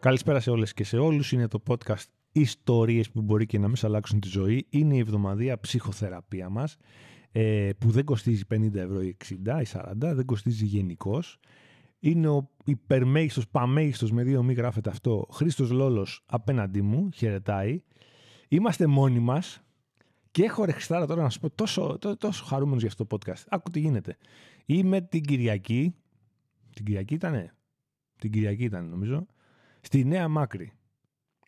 Καλησπέρα σε όλες και σε όλους. Είναι το podcast Ιστορίες που μπορεί και να μην αλλάξουν τη ζωή. Είναι η εβδομαδία ψυχοθεραπεία μας ε, που δεν κοστίζει 50 ευρώ ή 60 ή 40, δεν κοστίζει γενικώς. Είναι ο υπερμέγιστος, παμέγιστος με δύο μη γράφεται αυτό, Χρήστος Λόλος απέναντί μου, χαιρετάει. Είμαστε μόνοι μας και έχω ρεχιστάρα τώρα να σου πω τόσο, τόσο, τόσο χαρούμενος για αυτό το podcast. Άκου τι γίνεται. Είμαι την Κυριακή, την Κυριακή ήτανε, την Κυριακή ήταν νομίζω, στη Νέα Μάκρη.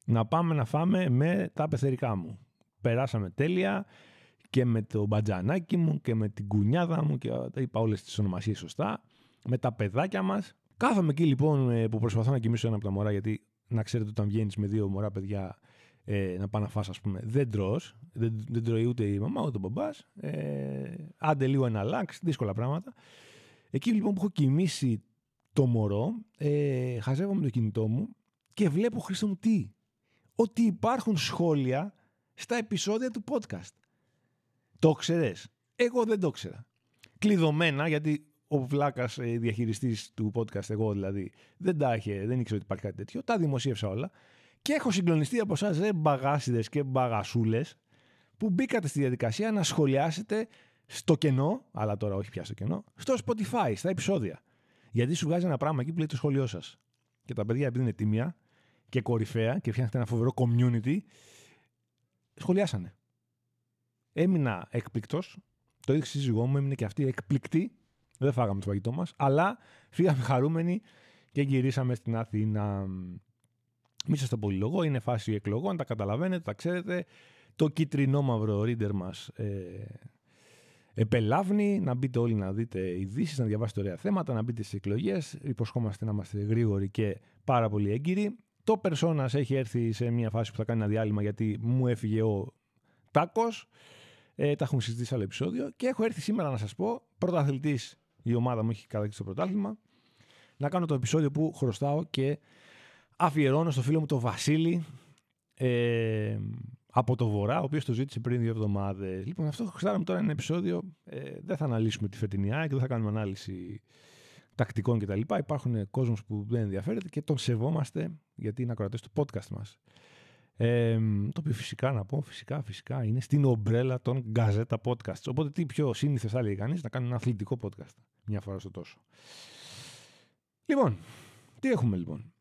Να πάμε να φάμε με τα πεθερικά μου. Περάσαμε τέλεια και με το μπατζανάκι μου και με την κουνιάδα μου και τα είπα όλες τις ονομασίες σωστά. Με τα παιδάκια μας. Κάθομαι εκεί λοιπόν ε, που προσπαθώ να κοιμήσω ένα από τα μωρά γιατί να ξέρετε όταν βγαίνεις με δύο μωρά παιδιά ε, να πάνε να φας ας πούμε δεν τρως, δεν, δεν τρώει ούτε η μαμά ούτε ο μπαμπάς, ε, άντε λίγο ένα λάξ, δύσκολα πράγματα. Εκεί λοιπόν που έχω κοιμήσει το μωρό, ε, χαζεύομαι το κινητό μου και βλέπω Χρήστο μου τι; Ότι υπάρχουν σχόλια στα επεισόδια του podcast. Το ξέρες; Εγώ δεν το ξέρα. Κλειδωμένα, γιατί ο βλάκας ε, διαχειριστής του podcast, εγώ δηλαδή, δεν τα είχε, δεν ήξερε ότι υπάρχει κάτι τέτοιο. Τα δημοσίευσα όλα. Και έχω συγκλονιστεί από εσάς, ρε μπαγάσιδες και μπαγασούλες, που μπήκατε στη διαδικασία να σχολιάσετε στο κενό, αλλά τώρα όχι πια στο κενό, στο Spotify, στα επεισόδια. Γιατί σου βγάζει ένα πράγμα εκεί που λέει το σχόλιο σας. Και τα παιδιά, επειδή είναι τίμια και κορυφαία και φτιάχνετε ένα φοβερό community, σχολιάσανε. Έμεινα έκπληκτος. Το ίδιο σύζυγό μου έμεινε και αυτή εκπληκτή. Δεν φάγαμε το φαγητό μας, αλλά φύγαμε χαρούμενοι και γυρίσαμε στην Αθήνα. Μη σας το πολυλογώ, είναι φάση εκλογών, τα καταλαβαίνετε, τα ξέρετε. Το κίτρινο μαύρο reader μας ε, επελάβνει, να μπείτε όλοι να δείτε ειδήσεις, να διαβάσετε ωραία θέματα, να μπείτε στις εκλογές. Υποσχόμαστε να είμαστε γρήγοροι και πάρα πολύ έγκυροι. Το Persona έχει έρθει σε μια φάση που θα κάνει ένα διάλειμμα γιατί μου έφυγε ο Τάκος. Ε, τα έχουμε συζητήσει σε άλλο επεισόδιο. Και έχω έρθει σήμερα να σας πω, πρωταθλητής η ομάδα μου έχει κατακτήσει το πρωτάθλημα, να κάνω το επεισόδιο που χρωστάω και αφιερώνω στο φίλο μου τον Βασίλη ε, από το Βορρά, ο οποίος το ζήτησε πριν δύο εβδομάδες. Λοιπόν, αυτό χρωστάμε τώρα ένα επεισόδιο. Ε, δεν θα αναλύσουμε τη φετινή και δεν θα κάνουμε ανάλυση τακτικών κτλ. Υπάρχουν κόσμος που δεν ενδιαφέρεται και τον σεβόμαστε γιατί είναι ακροατές του podcast μας. Ε, το οποίο φυσικά να πω, φυσικά, φυσικά είναι στην ομπρέλα των γκαζέτα podcasts. Οπότε τι πιο σύνηθες θα λέει κανείς να κάνει ένα αθλητικό podcast μια φορά στο τόσο. Λοιπόν, τι έχουμε λοιπόν;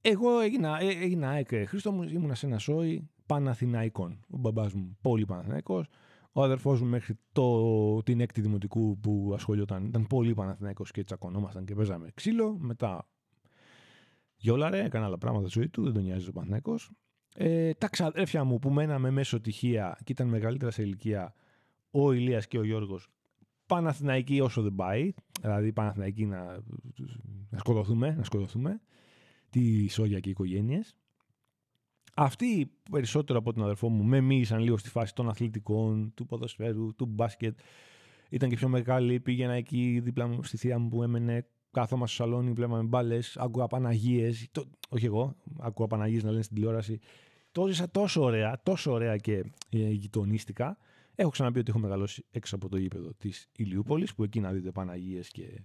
Εγώ έγινα, ε, έγινα ΑΕΚ Χρήστο μου, ήμουνα σε ένα σόι Παναθηναϊκών. Ο μπαμπάς μου πολύ Παναθηναϊκός. Ο αδερφός μου μέχρι το, την έκτη δημοτικού που ασχολιόταν ήταν πολύ Παναθηναϊκός και τσακωνόμασταν και παίζαμε ξύλο. Μετά γιόλαρε, έκανε άλλα πράγματα στη ζωή του, δεν τον νοιάζει ο Παναθηναϊκός. Ε, τα ξαδέρφια μου που μέναμε μέσω τυχεία και ήταν μεγαλύτερα σε ηλικία, ο Ηλίας και ο Γιώργος, Παναθηναϊκοί όσο δεν πάει, δηλαδή Παναθηναϊκοί να, να σκοτωθούμε, να σκοτωθούμε, τι σόγια και οι οικογένειες. Αυτοί περισσότερο από τον αδερφό μου με μίλησαν λίγο στη φάση των αθλητικών, του ποδοσφαίρου, του μπάσκετ. Ήταν και πιο μεγάλη, πήγαινα εκεί δίπλα μου στη θεία μου που έμενε Κάθομαστε στο σαλόνι, βλέπαμε μπάλες, άκουγα Παναγίες. Όχι εγώ, άκουγα Παναγίες να λένε στην τηλεόραση. Το ζήσα τόσο ωραία, τόσο ωραία και ε, γειτονίστηκα. Έχω ξαναπεί ότι έχω μεγαλώσει έξω από το γήπεδο της Ηλιούπολης, που εκεί να δείτε Παναγίες και,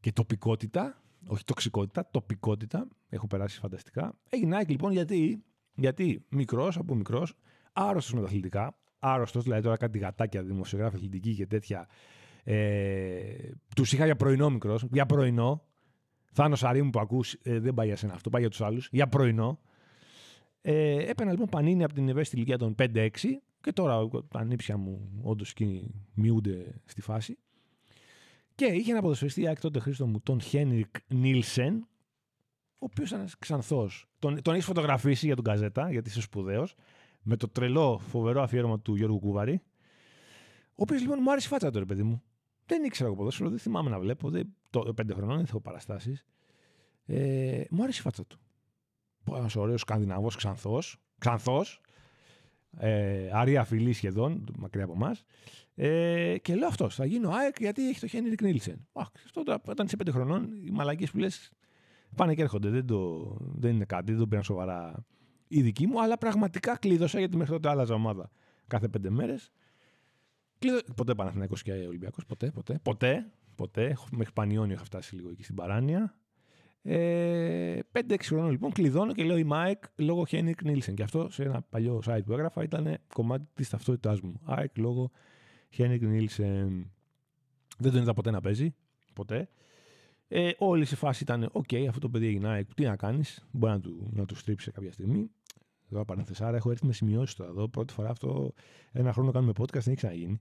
και τοπικότητα. Όχι τοξικότητα, τοπικότητα. Έχω περάσει φανταστικά. Έγινα λοιπόν γιατί, γιατί μικρός από μικρός, άρρωστος με τα αθλητικά, άρρωστος, δηλαδή τώρα κάτι γατάκια, δημοσιογράφη αθλητική και τέτοια ε, τους είχα για πρωινό μικρός. Για πρωινό. Θάνο Αρή μου που ακούς, ε, δεν πάει για σένα αυτό, πάει για τους άλλους. Για πρωινό. Ε, έπαιρνα λοιπόν πανίνη από την ευαίσθητη ηλικία των 5-6 και τώρα τα νύψια μου όντως μειούνται στη φάση. Και είχε ένα ποδοσφαιριστή άκη τότε Χρήστο μου, τον Χένρικ Νίλσεν, ο οποίος ήταν ξανθός. Τον, τον έχεις φωτογραφίσει για τον Καζέτα, γιατί είσαι σπουδαίος, με το τρελό φοβερό αφιέρωμα του Γιώργου Κούβαρη. Ο οποίος λοιπόν μου άρεσε η φάτσα του, παιδί μου. Δεν ήξερα εγώ ποδόσφαιρο, δεν θυμάμαι να βλέπω. Δεν, το, πέντε χρονών δεν έχω παραστάσεις. Ε, μου άρεσε η φάτσα του. Ένας ωραίος Σκανδιναβός ξανθός. Ξανθός. Ε, αρία φιλής σχεδόν, μακριά από εμάς. Ε, και λέω αυτός, θα γίνω ΑΕΚ γιατί έχει το Χένρικ Νίλσεν. Αυτό όταν είσαι πέντε χρονών, οι μαλακίες που λες πάνε και έρχονται. Δεν, το, δεν είναι κάτι, δεν το πήραν σοβαρά οι δικοί μου, αλλά πραγματικά κλείδωσα γιατί μέχρι τότε άλλαζα ομάδα κάθε πέντε μέρες. Ποτέ Παναθηναϊκό και Ολυμπιακός. Ποτέ, ποτέ. Ποτέ. ποτέ. Μέχρι Πανιόνιο είχα φτάσει λίγο εκεί στην παράνοια. Ε, 5-6 χρόνων λοιπόν κλειδώνω και λέω είμαι ΑΕΚ λόγω Χένρικ Νίλσεν. Και αυτό σε ένα παλιό site που έγραφα ήταν κομμάτι της ταυτότητάς μου. ΑΕΚ λόγω Χένρικ Νίλσεν. Δεν τον είδα ποτέ να παίζει. Ποτέ. Ε, όλη σε φάση ήταν: Οκ, αυτό το παιδί έγινε τι να κάνεις, μπορεί να του, να του στρίψει κάποια στιγμή. Εδώ παρένθεσα, έχω έρθει με σημειώσεις τώρα εδώ. Πρώτη φορά αυτό ένα χρόνο κάνουμε podcast, δεν έχει ξαναγίνει.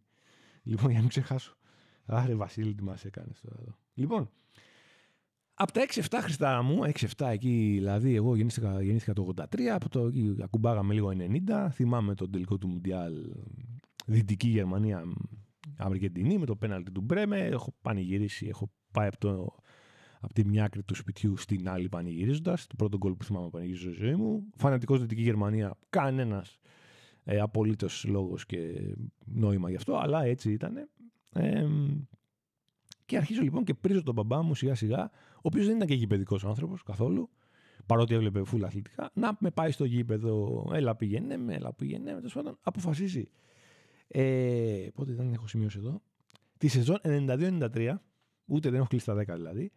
Λοιπόν, για να μην ξεχάσω. Άρε, Βασίλη, τι μας έκανες τώρα εδώ. Λοιπόν, από τα 6-7 Χριστάρα μου, 6-7 εκεί, δηλαδή εγώ γεννήθηκα, γεννήθηκα το 83, από το εκεί ακουμπάγαμε λίγο 90, θυμάμαι τον τελικό του Μουντιάλ Δυτική Γερμανία Αργεντινή με το πέναλτι του Μπρέμε, έχω πανηγυρίσει, έχω πάει από, το, από τη μια άκρη του σπιτιού στην άλλη πανηγυρίζοντας. Το πρώτο γκολ που θυμάμαι πανηγυρίζω στη ζωή μου. Φανατικός Δυτική Γερμανία, κανένας ε, απολύτως λόγος και νόημα γι' αυτό, αλλά έτσι ήταν. Ε, και αρχίζω λοιπόν και πρίζω τον μπαμπά μου σιγά σιγά, ο οποίος δεν ήταν και γηπαιδικός άνθρωπος καθόλου, παρότι έβλεπε φούλα αθλητικά, να με πάει στο γήπεδο. Έλα πήγαινε με, έλα πήγαινε με. Τέλος πάντων, αποφασίζει. Ε, πότε ήταν, έχω σημειώσει εδώ. Τη σεζόν 92-93, ούτε δεν έχω κλείσει τα 10 δηλαδή,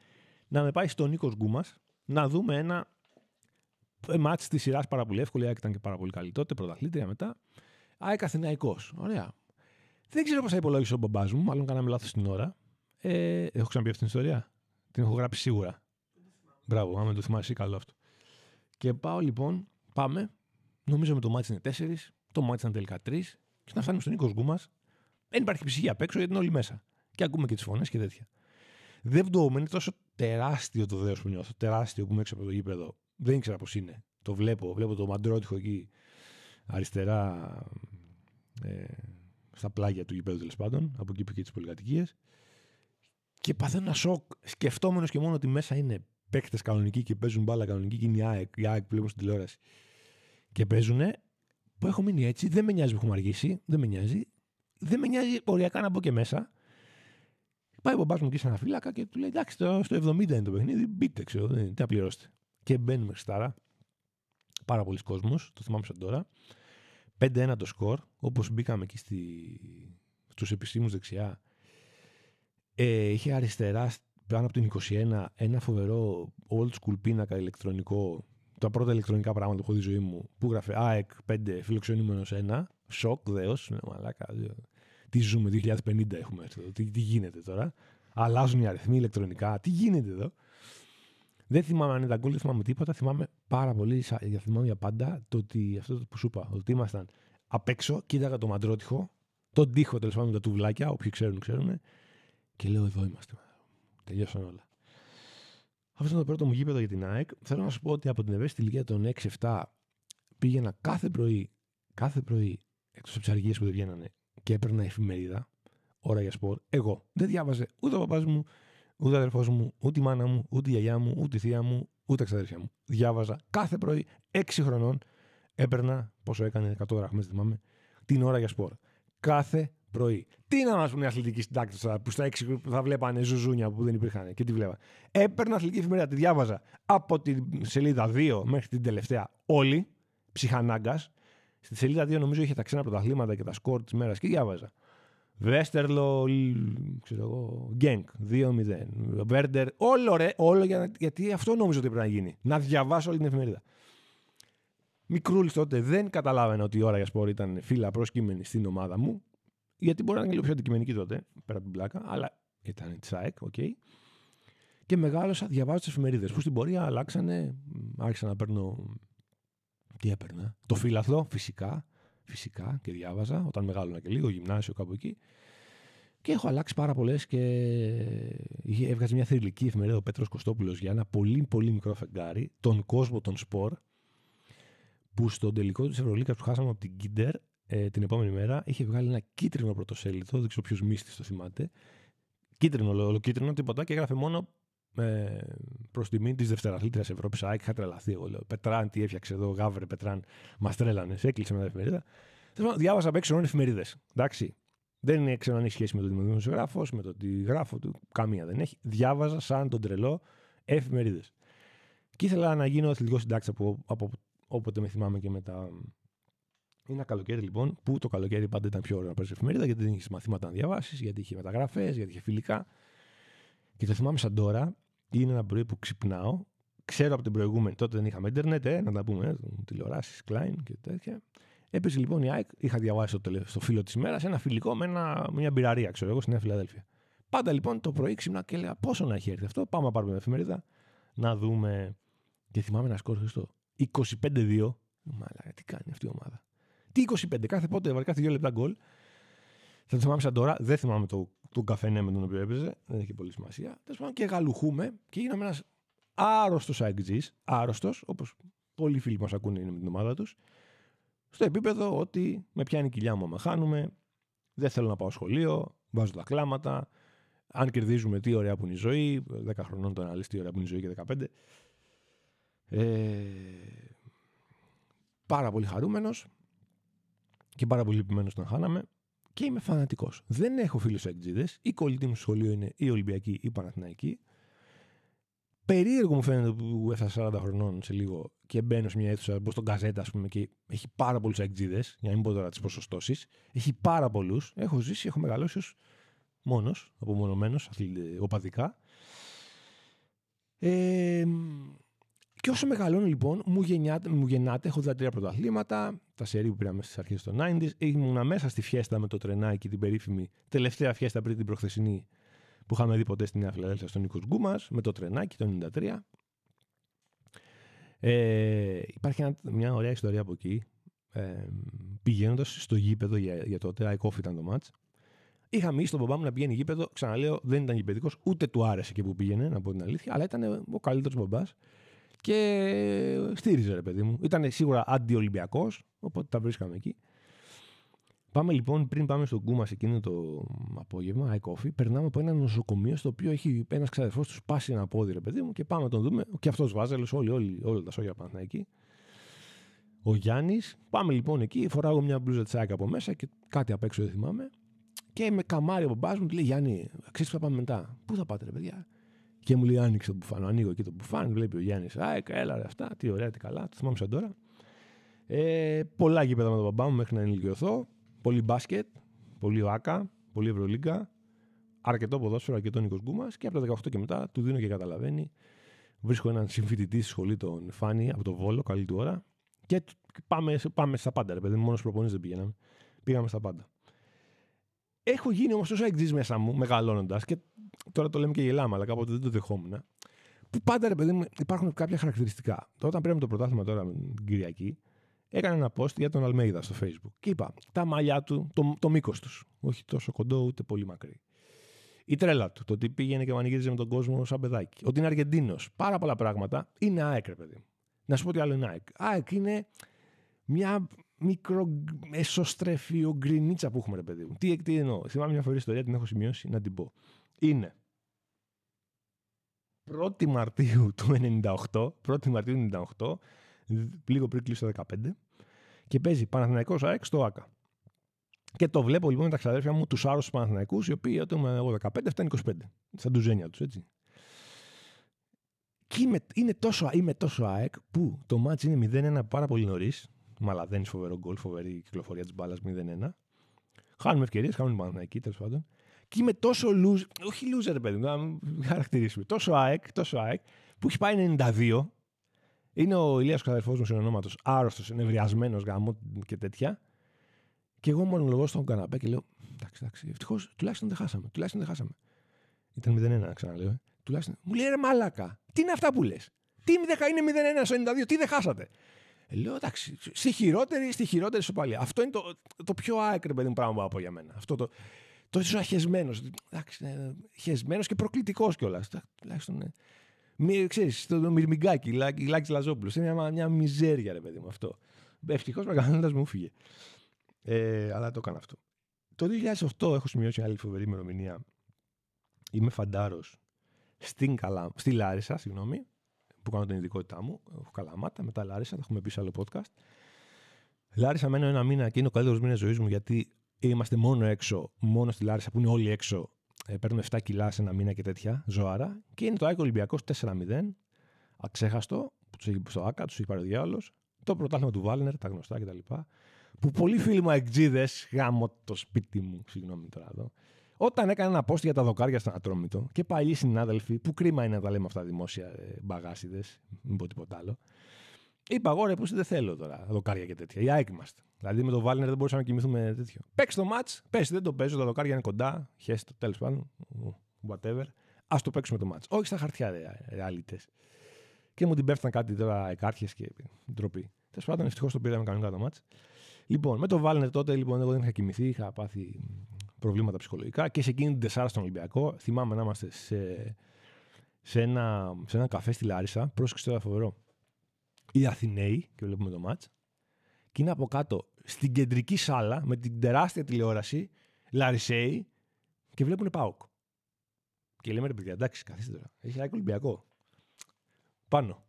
να με πάει στο Νίκος Γκούμας να δούμε ένα μάτς της σειράς πάρα πολύ εύκολη. ήταν και πάρα πολύ καλή τότε, πρωταθλήτρια μετά. ΑΕΚ Αθηναϊκός. Ωραία. Δεν ξέρω πώς θα υπολόγισε ο μπαμπάς μου, μάλλον κάναμε λάθος την ώρα. Ε, έχω ξαναπεί αυτή την ιστορία; Την έχω γράψει σίγουρα. Μπράβο, άμα το θυμάσαι, καλό αυτό. Και πάω λοιπόν, πάμε. Νομίζω με το μάτι είναι 4, το μάτι ήταν τελικά 3, και να φτάνουμε στον Νίκος Γκούμας. Δεν υπάρχει ψυχή απ' έξω γιατί είναι όλοι μέσα. Και ακούμε και τις φωνές και τέτοια. Δεν βδόμουν, είναι τόσο τεράστιο το δέο που νιώθω. Τεράστιο που είμαι έξω από το γήπεδο. Δεν ήξερα πώς είναι. Το βλέπω. Βλέπω το μαντρότυχο εκεί αριστερά ε, στα πλάγια του γήπεδου τέλος πάντων. Από εκεί που και τις πολυκατοικίες. Και παθαίνω ένα σοκ σκεφτόμενος και μόνο ότι μέσα είναι παίκτες κανονικοί και παίζουν μπάλα κανονική και είναι η ΑΕΚ, η ΑΕΚ που βλέπω στην τηλεόραση. Και παίζουν που έχω μείνει έτσι. Δεν με νοιάζει που έχουμε αργήσει. Δεν με νοιάζει. Δεν με νοιάζει οριακά να μπω και μέσα. Πάει ο μπαμπάς μου εκεί σε ένα φύλακα και του λέει: Εντάξει, στο 70 είναι το παιχνίδι. Μπείτε, ξέρω, δεν τι θα πληρώσετε. Και μπαίνουμε στάρα. Πάρα πολλοί κόσμος, το θυμάμαι σαν τώρα. 5-1 το σκορ, όπως μπήκαμε εκεί στη... στους επιστήμους δεξιά. Ε, είχε αριστερά πάνω από την 21 ένα φοβερό old school πίνακα ηλεκτρονικό τα πρώτα ηλεκτρονικά πράγματα που έχω δει ζωή μου, που γράφε ΑΕΚ 5 φιλοξενούμενος 1, σοκ, δέος, ναι, μαλάκα. Τι ζούμε, 2050 έχουμε έρθει εδώ, τι, τι γίνεται τώρα. Αλλάζουν οι αριθμοί ηλεκτρονικά, τι γίνεται εδώ. Δεν θυμάμαι αν ήταν γκολ, δεν θυμάμαι τίποτα. Θυμάμαι πάρα πολύ, για θυμάμαι για πάντα, το ότι αυτό που σου είπα, ότι ήμασταν απ' έξω, κοίταγα το μαντρότυχο, τον τοίχο τέλος πάντων με τα τουβλάκια, όποιοι ξέρουν, ξέρουν. Και λέω: Εδώ είμαστε. Τελειώσαν όλα. Αυτό είναι το πρώτο μου γήπεδο για την ΑΕΚ. Θέλω να σου πω ότι από την ευαίσθητη ηλικία των 6-7 πήγαινα κάθε πρωί, κάθε πρωί, εκτός από τις αργίες που δεν βγαίνανε, και έπαιρνα εφημερίδα, ώρα για σπορ. Εγώ δεν διάβαζε ούτε ο παπάς μου, ούτε ο αδερφός μου, ούτε η μάνα μου, ούτε η γιαγιά μου, ούτε η θεία μου, ούτε η ξαδέρφια μου. Διάβαζα κάθε πρωί, 6 χρονών, έπαιρνα, πόσο έκανε, 100 δραχμέ, θυμάμαι, την ώρα για σπορ. Κάθε πρωί. Τι να μας πούνε οι αθλητικοί συντάκτες που στα έξι θα βλέπανε ζουζούνια που δεν υπήρχαν και τι βλέπανε. Έπαιρνα αθλητική εφημερίδα, τη διάβαζα από τη σελίδα 2 μέχρι την τελευταία όλη, ψυχανάγκας. Στη σελίδα 2 νομίζω είχε τα ξένα πρωταθλήματα και τα σκορ της μέρας και διάβαζα. Βέστερλο, ξέρω εγώ, Γκένκ, 2-0. Βέρντερ, όλο ρε, όλο για, γιατί αυτό νομίζω ότι πρέπει να γίνει. Να διαβάσω όλη την εφημερίδα. Μικρούλης τότε δεν καταλάβαινα ότι η ώρα για σπορ ήταν φίλα προσκείμενη στην ομάδα μου. Γιατί μπορεί να είναι λίγο πιο αντικειμενική τότε, πέρα από την πλάκα, αλλά ήταν της ΑΕΚ, OK. Okay. Και μεγάλωσα διαβάζω τις εφημερίδες που στην πορεία αλλάξανε. Άρχισα να παίρνω. Τι έπαιρνα. Το φύλαθλο, φυσικά. Φυσικά και διάβαζα όταν μεγάλωνα και λίγο, γυμνάσιο κάπου εκεί. Και έχω αλλάξει πάρα πολλές και έβγαζε μια θρηλυκή εφημερίδα ο Πέτρος Κωστόπουλος για ένα πολύ πολύ μικρό φεγγάρι, τον κόσμο των σπορ, που στον τελικό της Ευρωλίκα που χάσαμε από την Κίντερ ε, την επόμενη μέρα είχε βγάλει ένα κίτρινο πρωτοσέλιδο, δεν ξέρω ποιος μίστη το θυμάται. Κίτρινο, ολοκίτρινο, τίποτα και έγραφε μόνο ε, προς τιμή της δευτεραθλήτριας Ευρώπης. ΑΕΚ είχα τρελαθεί. Εγώ λέω Πετράν, τι έφτιαξε εδώ, Γάβρε, Πετράν, μας τρέλανε. Έκλεισε με τα εφημερίδα. Διάβασα απ' έξω εφημερίδες. Εντάξει. Δεν ήξερα αν έχει σχέση με το δημοσιογράφο, με το ότι γράφω του. Καμία δεν έχει. Διάβαζα σαν τον τρελό εφημερίδες. Και ήθελα να γίνω αθλητικός συντάξη από, από όποτε με θυμάμαι και με τα είναι ένα καλοκαίρι λοιπόν, που το καλοκαίρι πάντα ήταν πιο ωραίο να παίζεις εφημερίδα, γιατί δεν είχες μαθήματα να διαβάσεις, γιατί είχε μεταγραφές, γιατί είχε φιλικά. Και το θυμάμαι σαν τώρα, είναι ένα πρωί που ξυπνάω ξέρω από την προηγούμενη, τότε δεν είχαμε Ιντερνετ, ε, να τα πούμε, ε, τηλεοράσεις, Klein και τέτοια. Έπαιζε λοιπόν η ΑΕΚ, είχα διαβάσει στο, στο φίλο της ημέρας, ένα φιλικό με ένα, μια μπειραρία, ξέρω εγώ, στη Νέα Φιλαδέλφια. Πάντα λοιπόν το πρωί ξύπνα και έλεγα πόσο να έχει έρθει αυτό. Πάμε να πάρουμε την εφημερίδα να δούμε. Και θυμάμαι ένα σκόρ Χριστό. 25-2. Μαλάκα, τι κάνει αυτή η ομάδα. Τι 25, κάθε πότε, κάθε δύο λεπτά γκολ. Θα το θυμάμαι σαν τώρα. Δεν θυμάμαι το, τον καφενέ με τον οποίο έπαιζε. Δεν έχει πολύ σημασία. Τέλος πάντων και γαλουχούμε και γίναμε ένας άρρωστος αεκτζή. Άρρωστος, όπως πολλοί φίλοι μας ακούνε είναι με την ομάδα τους. Στο επίπεδο ότι με πιάνει η κοιλιά μου άμα χάνουμε. Δεν θέλω να πάω σχολείο. Βάζω τα κλάματα. Αν κερδίζουμε, τι ωραία που είναι η ζωή. 10 χρονών το να λες τι ωραία που είναι η ζωή και 15. Ε, πάρα πολύ χαρούμενος και πάρα πολύ λυπημένος τον χάναμε και είμαι φανατικός. Δεν έχω φίλους εκτζίδες. Η κολλητή μου σχολείο είναι η Ολυμπιακή ή η Παναθηναϊκή. Περίεργο μου φαίνεται που έφτασα 40 χρονών σε λίγο και μπαίνω σε μια αίθουσα, μπω στον καζέτα, ας πούμε, και έχει πάρα πολλούς εκτζίδε, για να μην πω τώρα τις ποσοστώσεις. Έχει πάρα πολλούς. Έχω ζήσει, έχω μεγαλώσει ως μόνος, απομονωμένος, οπαδικά. Ε, και όσο μεγαλώνω λοιπόν, μου, γεννιάται, μου γεννάται, έχω δει τρία πρωταθλήματα, τα σερί που πήραμε στις αρχές των 90s. Ήμουν μέσα στη φιέστα με το τρενάκι, την περίφημη τελευταία φιέστα πριν την προχθεσινή που είχαμε δει ποτέ στη Νέα Φιλαδέλφια στον Νίκος Γκούμας, με το τρενάκι το 93. Ε, υπάρχει μια ωραία ιστορία από εκεί. Ε, Πηγαίνοντας στο γήπεδο για, για τότε, I ήταν το match, Είχα μίσει τον μπαμπά μου να πηγαίνει γήπεδο. Ξαναλέω, δεν ήταν γηπαιδικός, ούτε του άρεσε και που πήγαινε, να πω την αλήθεια, αλλά ήταν ο καλύτερος μπαμπάς. Και στήριζε, ρε παιδί μου. Ήταν σίγουρα αντιολυμπιακός, οπότε τα βρίσκαμε εκεί. Πάμε λοιπόν, πριν πάμε στον Κούμα εκείνο το απόγευμα, high coffee, περνάμε από ένα νοσοκομείο στο οποίο έχει ένας ξαδερφός τους σπάσει ένα πόδι, ρε παιδί μου, και πάμε να τον δούμε. Και αυτός βάζελος, όλοι, όλοι, όλα τα σόγια πάνε εκεί. Ο Γιάννης, πάμε λοιπόν εκεί, φοράω μια μπλούζα τσάκα από μέσα και κάτι απ' έξω δεν θυμάμαι. Και με καμάρι ο μπαμπάς μου του λέει Γιάννη, ξέρεις που θα πάμε μετά; Πού θα πάτε, ρε παιδιά; Και μου λέει Άνοιξε το μπουφάν. Ανοίγω εκεί το μπουφάν, βλέπει ο Γιάννης. Α, έλα ρε, αυτά, τι ωραία, τι καλά. Το θυμάμαι σαν τώρα. Ε, πολλά γήπεδα με τον μπαμπά μου μέχρι να ενηλικιωθώ. Πολύ μπάσκετ, πολύ ΟΑΚΑ, πολύ Ευρωλίγκα. Αρκετό ποδόσφαιρο, αρκετό Νίκος Γκούμας. Και από τα 18 και μετά του δίνω και καταλαβαίνει. Βρίσκω έναν συμφοιτητή στη σχολή, τον Φάνη, από το Βόλο, καλή του ώρα. Και πάμε, πάμε στα πάντα, ρε παιδί. Μόνος προπονεί δεν πήγαμε. Πήγαμε στα πάντα. Έχω γίνει όμως τόσο εκτζή μέσα μου, μεγαλώνοντας, και τώρα το λέμε και γελάμε, αλλά κάποτε δεν το δεχόμουν. Που πάντα ρε παιδί μου υπάρχουν κάποια χαρακτηριστικά. Όταν πήραμε το πρωτάθλημα τώρα με την Κυριακή, έκανα ένα post για τον Αλμέιδα στο Facebook. Και είπα τα μαλλιά του, το, το μήκος τους. Όχι τόσο κοντό ούτε πολύ μακρύ. Η τρέλα του, το ότι πήγαινε και μανιγύριζε με τον κόσμο σαν παιδάκι. Ότι είναι Αργεντίνος. Πάρα πολλά πράγματα. Είναι ΑΕΚ, ρε παιδί. Να σου πω τι άλλο είναι ΑΕΚ. ΑΕΚ είναι μια μικρό εσωστρέφιο γκρινίτσα που έχουμε, ρε παιδί μου. Τι, τι εννοώ. Θυμάμαι μια φορά ιστορία, την έχω σημειώσει να την πω. Είναι 1η Μαρτίου του 98, 1η Μαρτίου του 98, λίγο πριν κλείσει το 15, και παίζει Παναθηναϊκός ΑΕΚ στο ΆΚΑ. Και το βλέπω λοιπόν με τα ξαδέρφια μου, τους άρρωστους Παναθηναϊκούς, οι οποίοι όταν ήμουν εγώ 15 φτάνει 25. Σαν τουζένια τους, έτσι. Και είμαι, είναι τόσο, είμαι τόσο ΑΕΚ που το μάτς είναι 0-1 πάρα πολύ νωρίς, Μαλαδένεις φοβερό γκολ, φοβερή κυκλοφορία της μπάλας 0-1. Χάνουμε ευκαιρίες, χάνουμε πάνω εκεί τέλος πάντων. Και είμαι τόσο loser, όχι loser, παιδί μου, να χαρακτηρίσουμε. Τόσο ΑΕΚ, τόσο ΑΕΚ, που έχει πάει 92. Είναι ο Ηλίας Καδερφό μου συνονόματος, άρρωστος, νευριασμένο γάμο και τέτοια. Και εγώ μόνο λόγω στον καναπέ και λέω: Εντάξει, εντάξει, ευτυχώς τουλάχιστον δεν χάσαμε. Τουλάχιστον δεν χάσαμε. Ήταν 0-1, ξαναλέω. Ε. Τουλάχιστον. Μου λέει ρε Μαλάκα, τι είναι αυτά που λες; Τι είναι 0-1 στο 92, τι δεν χάσατε; Ε, λέω εντάξει, στη χειρότερη, στη χειρότερη σοπαλία. Αυτό είναι το, το πιο άκρη παιδί μου πράγμα που από για μένα. Αυτό το, το ίσω αχεσμένος. Εντάξει, ναι, χεσμένος και προκλητικός κιόλας. Τουλάχιστον. Ναι. Μη, ξέρεις, το, το μυρμηγκάκι, Λάκη Λαζόπουλος. Είναι μια, μια μιζέρια, ρε παιδί μου αυτό. Ευτυχώς μεγαλώνοντας μου φύγε. Ε, αλλά το έκανα αυτό. Το 2008 έχω σημειώσει μια άλλη φοβερή ημερομηνία. Είμαι φαντάρος στην Καλά, στη Λάρισα, συγγνώμη, που κάνω την ειδικότητά μου. Έχω καλαμάτα, μετά Λάρισα, θα έχουμε πει σε άλλο podcast. Λάρισα μένω ένα μήνα και είναι ο καλύτερος μήνας ζωής μου γιατί είμαστε μόνο έξω, μόνο στη Λάρισα που είναι όλοι έξω. Ε, παίρνουμε 7 κιλά σε ένα μήνα και τέτοια ζωάρα. Και είναι το Άικο Ολυμπιακός 4-0. Αξέχαστο, που τους έχει στο ΑΚΑ, τους έχει πάρει ο διάολος. Το πρωτάθλημα του Βάλνερ, τα γνωστά κτλ. Που πολλοί φίλοι μου εκτζίδε, γάμω το σπίτι μου, συγγνώμη τώρα εδώ. Όταν έκανε ένα post για τα δοκάρια στον Ατρόμητο και παλιοί συνάδελφοι, που κρίμα είναι να τα λέμε αυτά δημόσια ε, μπαγάσιδες, μην πω τίποτα άλλο, είπα εγώ ρε, που δεν θέλω τώρα δοκάρια και τέτοια. Οι ΑΕΚ είμαστε. Δηλαδή με το Βάλνερ δεν μπορούσαμε να κοιμηθούμε τέτοιο. Παίξει το match, πες δεν το παίζω, τα δοκάρια είναι κοντά, χέστο, τέλος πάντων, whatever. Α το παίξουμε το match. Όχι στα χαρτιά, ρεαλίτες. Και μου την πέφτουν κάτι τώρα εκάρχε και ντροπή. Τέλος πάντων, ευτυχώς το πήραμε κανονικά το match. Λοιπόν, με το Βάλνερ τότε λοιπόν, εγώ δεν είχα κοιμηθεί, είχα πάθει προβλήματα ψυχολογικά και σε εκείνη την Τεσσάρα στον Ολυμπιακό θυμάμαι να είμαστε σε, σε, ένα, σε ένα καφέ στη Λάρισα. Πρόσεξε τώρα φοβερό. Οι Αθηναίοι, και βλέπουμε το μάτς, και είναι από κάτω στην κεντρική σάλα με την τεράστια τηλεόραση, Λαρισαίοι, και βλέπουν ΠΑΟΚ. Και λέμε ρε παιδιά, εντάξει, καθίστε τώρα. Έχει ένα Ολυμπιακό. Πάνω.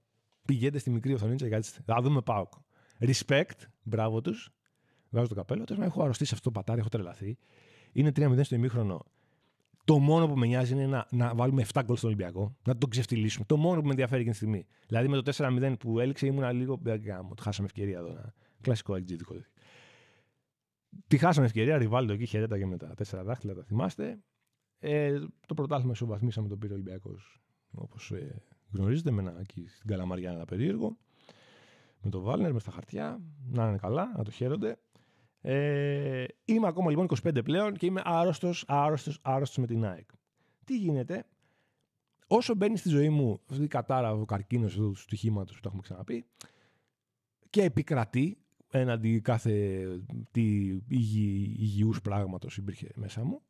Πηγαίνετε στη μικρή οθονή και κάτσετε. Θα δούμε ΠΑΟΚ. Respect, μπράβο τους. Βγάζω το καπέλο. Τώρα έχω αρρωστήσει αυτό το πατάρι, έχω τρελαθεί. Είναι 3-0 στο ημίχρονο. Το μόνο που με νοιάζει είναι να, να βάλουμε 7 γκολ στον Ολυμπιακό, να τον ξεφτυλίσουμε. Το μόνο που με ενδιαφέρει εκείνη τη στιγμή. Δηλαδή με το 4-0 που έληξε ήμουν λίγο. Γάμο, χάσαμε ευκαιρία εδώ. Να... Κλασικό εξήτικο. Τη χάσαμε ευκαιρία, Ριβάλτο εκεί χαιρέταγε με τα τέσσερα δάχτυλα, τα θυμάστε. Ε, το πρωτάθλημα ισοβαθμίσαμε τον πήρε Ολυμπιακός. Όπως ε, γνωρίζετε, με ένα εκεί στην Καλαμαριά ένα περίεργο. Με τον Βάλνερ, μες στα χαρτιά. Να είναι καλά, να το χαίρονται. Ε, είμαι ακόμα λοιπόν 25 πλέον και είμαι άρρωστος, άρρωστος, άρρωστος με την ΑΕΚ. Τι γίνεται, όσο μπαίνει στη ζωή μου αυτή η κατάρα, ο καρκίνος του στοιχήματος που το έχουμε ξαναπεί, και επικρατεί έναντι κάθε τι υγι, υγιούς πράγματος υπήρχε μέσα μου.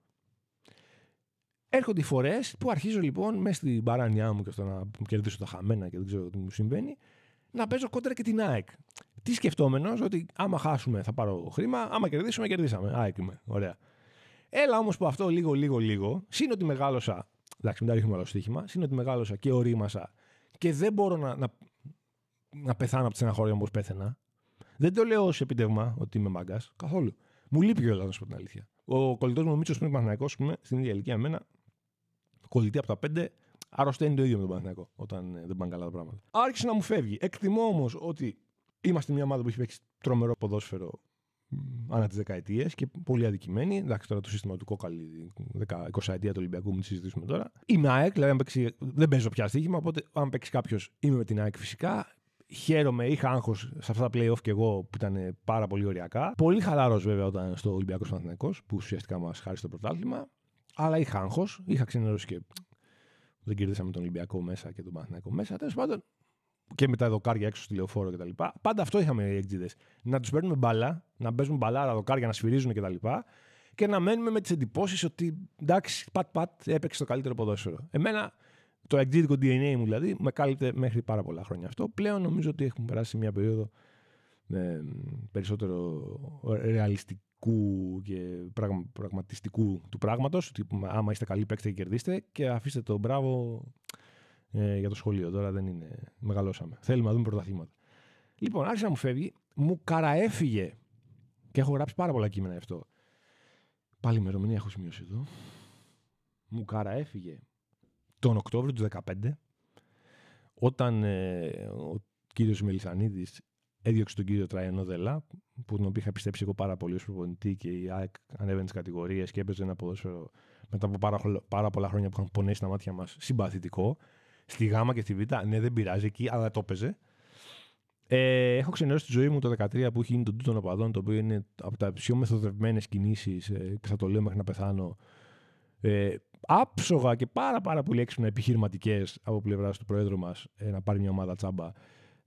Έρχονται οι φορές που αρχίζω λοιπόν μέσα στην παράνοιά μου και στο να κερδίσω τα χαμένα και δεν ξέρω τι μου συμβαίνει, να παίζω κόντρα και την ΑΕΚ. Τι σκεφτόμενος, ότι άμα χάσουμε θα πάρω χρήμα, άμα κερδίσουμε, κερδίσαμε. ΑΕΚ είμαι. Ωραία. Έλα όμως που αυτό λίγο, λίγο, λίγο, σύν ότι μεγάλωσα. Εντάξει, μετά ρίχνουμε άλλο στοίχημα. Σύν ότι μεγάλωσα και ορίμασα και δεν μπορώ να, να, να πεθάνω από τη στεναχώρια όπως πέθαινα. Δεν το λέω ως επιτεύγμα ότι είμαι μάγκας. Καθόλου. Μου λείπει όλα, να σου πω την αλήθεια. Ο κολλητός μου Μίτσος πριν Παναγιακό, στην ίδια ηλικία εμένα, κολλητή από τα πέντε, αρρωσταίνει το ίδιο με τον Παναγιακό όταν ε, δεν πάνε καλά τα πράγματα. Άρχισε να μου φεύγει. Εκτιμώ όμως ότι είμαστε μια ομάδα που έχει παίξει τρομερό ποδόσφαιρο ανά τις δεκαετίες και πολύ αδικημένοι. Εντάξει, τώρα το σύστημα του κόκαλη, 20 ετία του Ολυμπιακού, μην τη συζητήσουμε τώρα. Είμαι ΑΕΚ, δηλαδή αν παίξει, δεν παίζω πια στοίχημα, οπότε αν παίξει κάποιος, είμαι με την ΑΕΚ φυσικά. Χαίρομαι, είχα άγχος σε αυτά τα playoff και εγώ που ήταν πάρα πολύ ωριακά. Πολύ χαλαρός βέβαια όταν στο Ολυμπιακός Παναθυναϊκό που ουσιαστικά μας χάρισε το πρωτάθλημα. Αλλά είχα άγχος, είχα ξενερώσει και δεν κερδίσαμε τον Ολυμπιακό μέσα και τον Παναθηναϊκό μέσα. Τέλος πάντων, και με τα δοκάρια έξω στη λεωφόρο κτλ. Πάντα αυτό είχαμε οι εκτζίδε. Να τους παίρνουμε μπαλά, να παίζουν μπαλάρα δοκάρια, να σφυρίζουν κτλ. Και, και να μένουμε με τις εντυπώσεις ότι εντάξει, πατ-πατ έπαιξε το καλύτερο ποδόσφαιρο. Εμένα το εκτζίδικο DNA μου δηλαδή με κάλυπτε μέχρι πάρα πολλά χρόνια αυτό. Πλέον νομίζω ότι έχουμε περάσει μια περίοδο ε, περισσότερο ρεαλιστικού και πραγματιστικού του πράγματος. Ότι άμα είστε καλοί, παίξτε και κερδίστε και αφήστε το μπράβο ε, για το σχολείο. Τώρα δεν είναι. Μεγαλώσαμε. Θέλουμε να δούμε πρωταθλήματα. Λοιπόν, άρχισε να μου φεύγει, μου καραέφυγε. Και έχω γράψει πάρα πολλά κείμενα αυτό. Πάλι ημερομηνία έχω σημειώσει εδώ. Μου καραέφυγε τον Οκτώβριο του 2015 όταν ε, ο κύριος Μελισανίδης έδιωξε τον κύριο Τραϊανό Δελά, που τον οποίο είχα πιστέψει εγώ πάρα πολύ ως προπονητή και η ΑΕΚ ανέβαινε τις κατηγορίες και έπαιζε ένα ποδόσφαιρο μετά από πάρα, πάρα πολλά χρόνια που είχαν πονέσει τα μάτια μας συμπαθητικό. Στη Γάμα και στη Β, ναι, δεν πειράζει εκεί, αλλά το έπαιζε. Ε, έχω ξενερώσει τη ζωή μου το 2013 που έχει γίνει τον τούτον οπαδών, το οποίο είναι από τα πιο μεθοδευμένες κινήσεις ε, και θα το λέω μέχρι να πεθάνω. Ε, άψογα και πάρα, πάρα πολύ έξυπνα επιχειρηματικές από πλευράς του Προέδρου μας ε, να πάρει μια ομάδα τσάμπα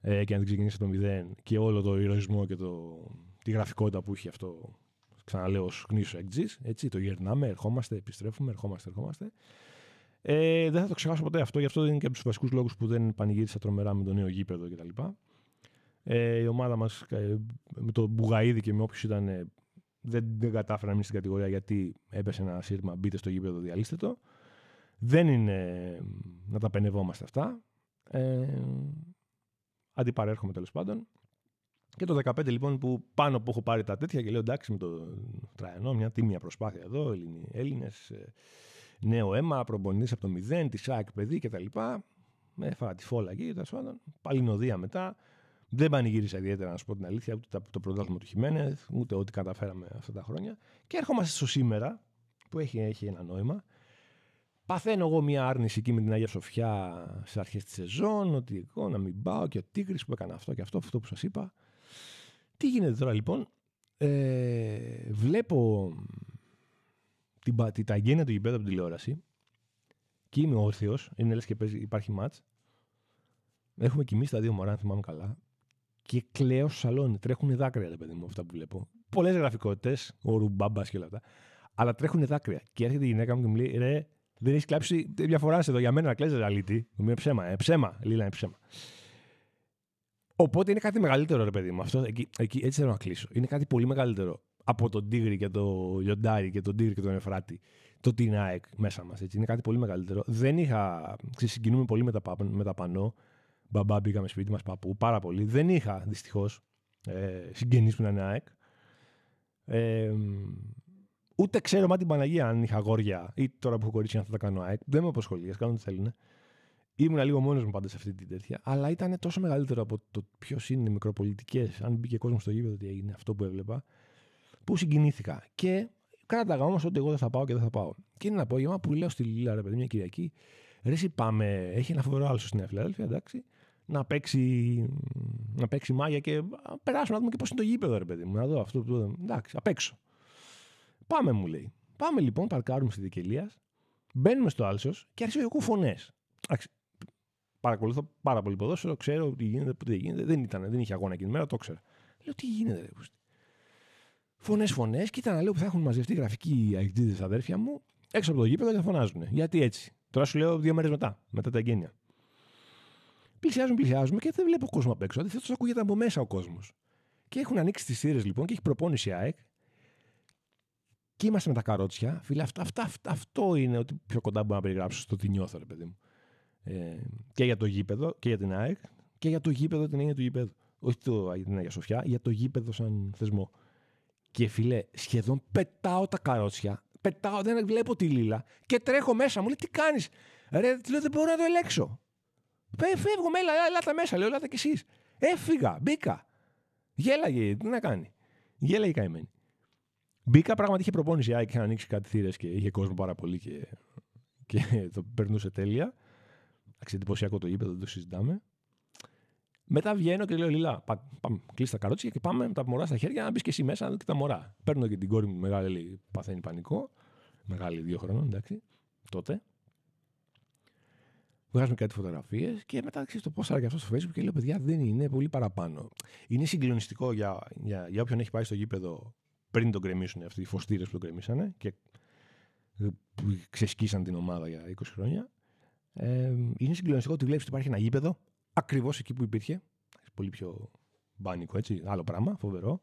ε, και να την ξεκινήσει από το μηδέν και όλο το ηρωισμό και το, τη γραφικότητα που έχει αυτό. Ξαναλέω ως γνήσιο εκτζής. Το γερνάμε, ερχόμαστε, επιστρέφουμε, ερχόμαστε, ερχόμαστε. Ε, δεν θα το ξεχάσω ποτέ αυτό, γι' αυτό είναι και από τους βασικούς λόγους που δεν πανηγύρισα τρομερά με το νέο γήπεδο κτλ. Ε, η ομάδα μας ε, με το Μπουγαίδη και με όποιους ήταν ε, δεν, δεν κατάφερα να μείνει στην κατηγορία γιατί έπεσε ένα σύρμα. Μπείτε στο γήπεδο, διαλύστε το. Δεν είναι να τα πενευόμαστε αυτά. Ε, αντιπαρέρχομαι τέλος πάντων. Και το 2015 λοιπόν που πάνω που έχω πάρει τα τέτοια και λέω εντάξει με το Τραϊανό, μια τίμια προσπάθεια εδώ, Έλληνες, νέο αίμα, προπονητή από το μηδέν, τη ΣΑΚ παιδί κτλ. Με έφαγα τη φόλα εκεί, τέλος πάντων. Παλινοδία μετά. Δεν πανηγύρισα ιδιαίτερα, να σου πω την αλήθεια, ούτε το πρωτάθλημα του Χιμένεθ, ούτε ό,τι καταφέραμε αυτά τα χρόνια. Και έρχομαστε στο σήμερα, που έχει, έχει ένα νόημα. Παθαίνω εγώ μια άρνηση εκεί με την Αγία Σοφιά σε αρχές της σεζόν, ότι εγώ να μην πάω και ο Τίγρης που έκανε αυτό και αυτό, αυτό που σας είπα. Τι γίνεται τώρα λοιπόν, ε, βλέπω την, την ταγένεια του γηπέδου από την τηλεόραση και είμαι όρθιος, είναι λες και παίζει, υπάρχει ματ. Έχουμε κοιμήσει τα δύο μωρά, αν θυμάμαι καλά. Και κλαίω στο σαλόνι. Τρέχουν δάκρυα, ρε παιδί μου, αυτά που βλέπω. Πολλές γραφικότητες, ο ρουμπάμπας και όλα αυτά. Αλλά τρέχουν δάκρυα. Και έρχεται η γυναίκα μου και μου λέει: Ρε, δεν έχεις κλάψει μια φορά εδώ για μένα να κλαίζει αλήτη. Μου είναι ψέμα, ε, ψέμα. Λίλα είναι ψέμα. Οπότε είναι κάτι μεγαλύτερο, ρε παιδί μου. Αυτό, εκεί, εκεί, έτσι θέλω να κλείσω. Είναι κάτι πολύ μεγαλύτερο από τον Τίγρη και τον Λιοντάρι και τον Τίγρη και τον Εφράτη. Το Τινάεκ μέσα μας. Είναι κάτι πολύ μεγαλύτερο. Δεν είχα. Συγκινούμε πολύ με τα, με τα πανό. Μπαμπά, μπήκαμε σπίτι μας, παππού, πάρα πολύ. Δεν είχα δυστυχώς ε, συγγενείς που είναι ΑΕΚ. Ε, ούτε ξέρω μα την Παναγία αν είχα αγόρια ή τώρα που έχω κορίτσια να θα τα κάνω ΑΕΚ. Δεν με απασχολεί, α κάνουν ό,τι θέλουν. Ήμουν λίγο μόνος μου πάντα σε αυτή την τέτοια. Αλλά ήταν τόσο μεγαλύτερο από το ποιος είναι οι μικροπολιτικές. Αν μπήκε κόσμος στο γήπεδο, τι έγινε αυτό που έβλεπα. Που συγκινήθηκα. Και κράταγα όμως ότι εγώ δεν θα πάω και δεν θα πάω. Και είναι ένα απόγευμα που λέω στη Λίλα, ρε παιδί, μια Κυριακή. Ρε, πάμε. Έχει ένα φοβερό άλλο στην Φιλαδέλφια, εντάξει. Να παίξει, να παίξει μάγια και περάσουμε να δούμε και πώς είναι το γήπεδο, ρε παιδί μου. Να δω αυτό. Το, εντάξει, απ' έξω. Πάμε, μου λέει. Πάμε λοιπόν, παρκάρουμε στη Δικελία, μπαίνουμε στο άλσος και αρχίζω εγώ φωνές. Παρακολουθώ πάρα πολύ ποδόσφαιρο, ξέρω τι γίνεται, τι δεν γίνεται. Δεν, ήταν, δεν είχε αγώνα εκείνη την μέρα, το ξέρω. Λέω τι γίνεται, ρε Φωνές, φωνές, και ήταν λέω που θα έχουν μαζευτεί γραφικοί αεκτήδε αδέρφια μου έξω από το γήπεδο και θα φωνάζουν. Γιατί έτσι. Τώρα σου λέω δύο μέρες μετά, μετά τα εγγένεια. Πλησιάζουν, πλησιάζουμε και δεν βλέπω κόσμο απ' έξω. Αντιθέτως, ακούγεται από μέσα ο κόσμος. Και έχουν ανοίξει τις θύρες λοιπόν και έχει προπόνηση ΑΕΚ. Και είμαστε με τα καρότσια. Φίλε, αυτό, αυτό, αυτό είναι ότι πιο κοντά μπορώ να περιγράψω στο τι νιώθω, ρε παιδί μου. Ε, και για το γήπεδο και για την ΑΕΚ και για το γήπεδο την έννοια του γήπεδου. Όχι το, για την Αγία Σοφιά, για το γήπεδο σαν θεσμό. Και φίλε, σχεδόν πετάω τα καρότσια, πετάω, δεν βλέπω τη λίλα και τρέχω μέσα. Μου λέει τι κάνεις; Ρε, λέω δεν μπορώ να το ελέξω. Φεύγω, με, έλα, έλα, μέσα, λέω, έλατε κι εσείς. Έφυγα, μπήκα. Γέλαγε, τι να κάνει. Γέλαγε καημένη. Μπήκα, πράγματι είχε προπόνηση, είχε ανοίξει κάτι θύρες και είχε κόσμο πάρα πολύ και, και το περνούσε τέλεια. Εντυπωσιακό το γήπεδο, δεν το συζητάμε. Μετά βγαίνω και λέω: Λίλα, πάμε, κλείσει τα καρότσια και πάμε με τα μωρά στα χέρια να μπεις και εσύ μέσα να δει και τα μωρά. Παίρνω και την κόρη μου μεγάλη, λέει, παθαίνει πανικό. Μεγάλη, δύο χρόνων, εντάξει, τότε. Βγάζουμε κάτι φωτογραφίες και μετά ξέρεις το πώ άραγε αυτό στο Facebook και λέω: Παιδιά, δεν είναι πολύ παραπάνω. Είναι συγκλονιστικό για, για, για όποιον έχει πάει στο γήπεδο πριν τον κρεμίσουν αυτοί οι φωστήρες που τον κρεμίσανε και ξεσκίσαν την ομάδα για 20 χρόνια. Ε, είναι συγκλονιστικό ότι βλέπεις ότι υπάρχει ένα γήπεδο ακριβώς εκεί που υπήρχε. Πολύ πιο μπάνικο, έτσι. Άλλο πράγμα, φοβερό.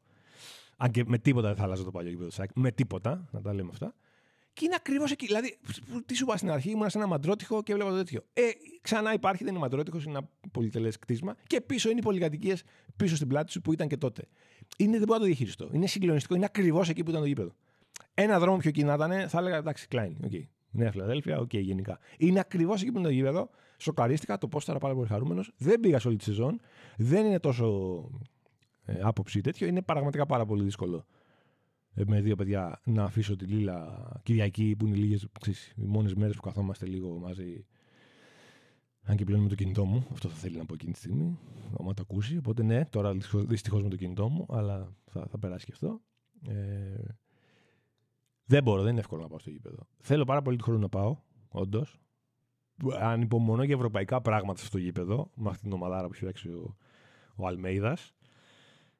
Αν και με τίποτα δεν θα άλλαζε το παλιό γήπεδο Με τίποτα, να τα λέμε αυτά. Και είναι ακριβώς εκεί. Δηλαδή, τι σου είπα στην αρχή, ήμουν σε ένα μαντρότυχο και έβλεπα το τέτοιο. Ε, ξανά υπάρχει, δεν είναι μαντρότυχος, είναι ένα πολυτελές κτίσμα. Και πίσω είναι οι πολυκατοικίες πίσω στην πλάτη σου που ήταν και τότε. Είναι, δεν μπορώ να το διαχειριστώ. Είναι συγκλονιστικό, είναι ακριβώς εκεί που ήταν το γήπεδο. Ένα δρόμο πιο κει να ήταν, θα έλεγα εντάξει, κλάιν. Okay. Νέα Φιλαδέλφια, ok, okay, γενικά. Είναι ακριβώς εκεί που είναι το γήπεδο. Σοκαρίστηκα, το πόσταρα πάρα πολύ χαρούμενος. Δεν πήγα σε όλη τη σεζόν. Δεν είναι τόσο ε, άποψη τέτοιο. Είναι πραγματικά πάρα πολύ δύσκολο ε, με δύο παιδιά να αφήσω τη Λίλα Κυριακή που είναι λίγες οι μόνες μέρες που καθόμαστε λίγο μαζί. Αν και πλέον με το κινητό μου, αυτό θα θέλει να πω εκείνη τη στιγμή, άμα το ακούσει. Οπότε ναι, τώρα δυστυχώς με το κινητό μου, αλλά θα, θα περάσει και αυτό. Ε, δεν μπορώ, δεν είναι εύκολο να πάω στο γήπεδο. Θέλω πάρα πολύ χρόνο να πάω, όντως. Αν υπομονώ για ευρωπαϊκά πράγματα στο γήπεδο, με αυτήν την ομαδάρα που έχει φτιάξει ο, ο Αλμέιδας.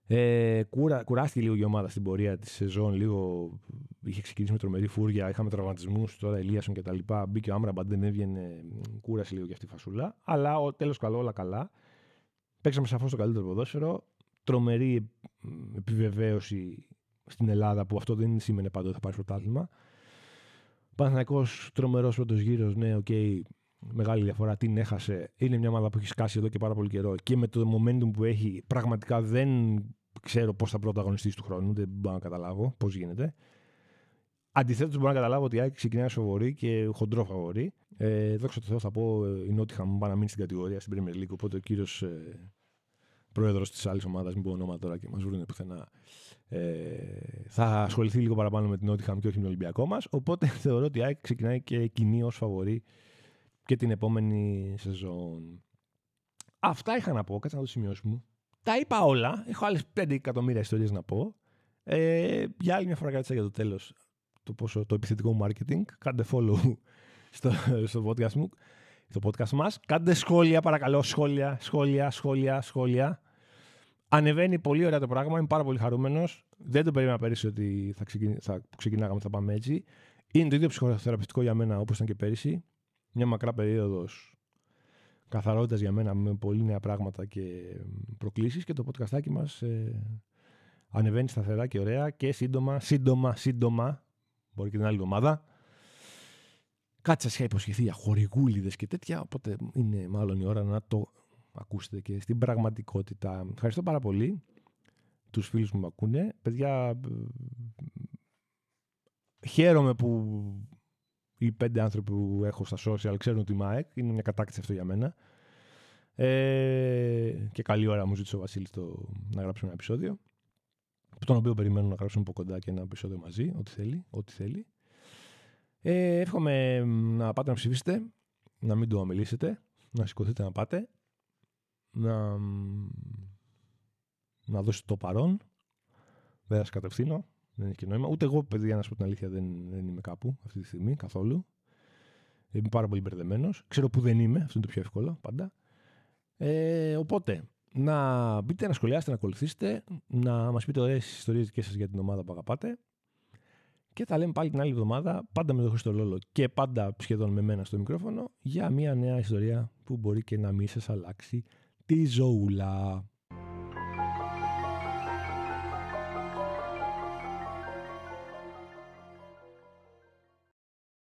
Ε, κούρα, κουράστηκε λίγο η ομάδα στην πορεία της σεζόν. Λίγο είχε ξεκινήσει με τρομερή φούρια. Είχαμε τραυματισμούς τώρα, Ελίασον κτλ. Μπήκε ο Άμραμπατ, δεν έβγαινε. Κούρασε λίγο και αυτή η φασούλα. Αλλά τέλος καλό, όλα καλά. Παίξαμε σαφώς το καλύτερο ποδόσφαιρο. Τρομερή επιβεβαίωση στην Ελλάδα που αυτό δεν σήμαινε πάντοτε θα πάρει πρωτάθλημα. Παναθηναϊκός τρομερός πρώτος γύρος, ναι, ok, okay, μεγάλη διαφορά. Την έχασε. Είναι μια ομάδα που έχει σκάσει εδώ και πάρα πολύ καιρό και με το momentum που έχει, πραγματικά δεν ξέρω πώς θα πρωταγωνιστήσει του χρόνου. Δεν μπορώ να καταλάβω πώς γίνεται. Αντιθέτως, μπορώ να καταλάβω ότι η Άκη ξεκινάει φαβορή και χοντρό φαβορή. Ε, δόξα τω Θεώ, θα πω η Νότιχα μου πάει να μείνει στην κατηγορία στην Premier League. Οπότε ο κύριος ε, πρόεδρος της άλλης ομάδας, μην πω ονόμα τώρα και μας βρουν πουθενά, ε, θα ασχοληθεί λίγο παραπάνω με την Νότιχαμ και όχι με τον Ολυμπιακό μας. Οπότε θεωρώ ότι η ΑΕΚ ξεκινάει και κοινή ως φαβορή και την επόμενη σεζόν. Αυτά είχα να πω, κάτσε να το σημειώσουμε. Τα είπα όλα. Έχω άλλες 5 εκατομμύρια ιστορίες να πω. Ε, για άλλη μια φορά κάτσα για το τέλος το, πόσο, το επιθετικό marketing. Κάντε follow στο, στο podcast μου, στο podcast μας. Κάντε σχόλια, παρακαλώ, σχόλια, σχόλια, σχόλια, σχόλια. Ανεβαίνει πολύ ωραία το πράγμα, είμαι πάρα πολύ χαρούμενος. Δεν το περίμενα πέρυσι ότι θα, ξεκινή, θα ξεκινάγαμε, θα πάμε έτσι. Είναι το ίδιο ψυχοθεραπευτικό για μένα όπως ήταν και πέρυσι. Μια μακρά περίοδος καθαρότητας για μένα με πολύ νέα πράγματα και προκλήσεις και το podcastάκι μας ε, ανεβαίνει σταθερά και ωραία και σύντομα, σύντομα, σύντομα, μπορεί και την άλλη εβδομάδα. Κάτι σα είχα υποσχεθεί για χορηγούλιδε και τέτοια, οπότε είναι μάλλον η ώρα να το ακούσετε και στην πραγματικότητα. Ευχαριστώ πάρα πολύ τους φίλους που με ακούνε. Παιδιά, χαίρομαι που οι πέντε άνθρωποι που έχω στα social ξέρουν ότι είμαι ΑΕΚ. Είναι μια κατάκτηση αυτό για μένα. Ε, και καλή ώρα μου ζήτησε ο Βασίλης το, να γράψουμε ένα επεισόδιο. Τον οποίο περιμένω να γράψουμε από κοντά και ένα επεισόδιο μαζί, ό,τι θέλει. Ό,τι θέλει. Ε, εύχομαι να πάτε να ψηφίσετε, να μην το αμελήσετε, να σηκωθείτε να πάτε, να, να δώσετε το παρόν. Δεν θα σας κατευθύνω, δεν έχει και νόημα. Ούτε εγώ, παιδιά, να σου πω την αλήθεια, δεν, δεν είμαι κάπου αυτή τη στιγμή καθόλου. Είμαι πάρα πολύ μπερδεμένος. Ξέρω που δεν είμαι, αυτό είναι το πιο εύκολο πάντα. Ε, οπότε, να μπείτε, να σχολιάσετε, να ακολουθήσετε, να μας πείτε ωραίες ιστορίες δικές σας για την ομάδα που αγαπάτε. Και θα λέμε πάλι την άλλη εβδομάδα, πάντα με το Χρήστο Λόλο και πάντα σχεδόν με μένα στο μικρόφωνο, για μια νέα ιστορία που μπορεί και να μην σας αλλάξει τη ζωούλα.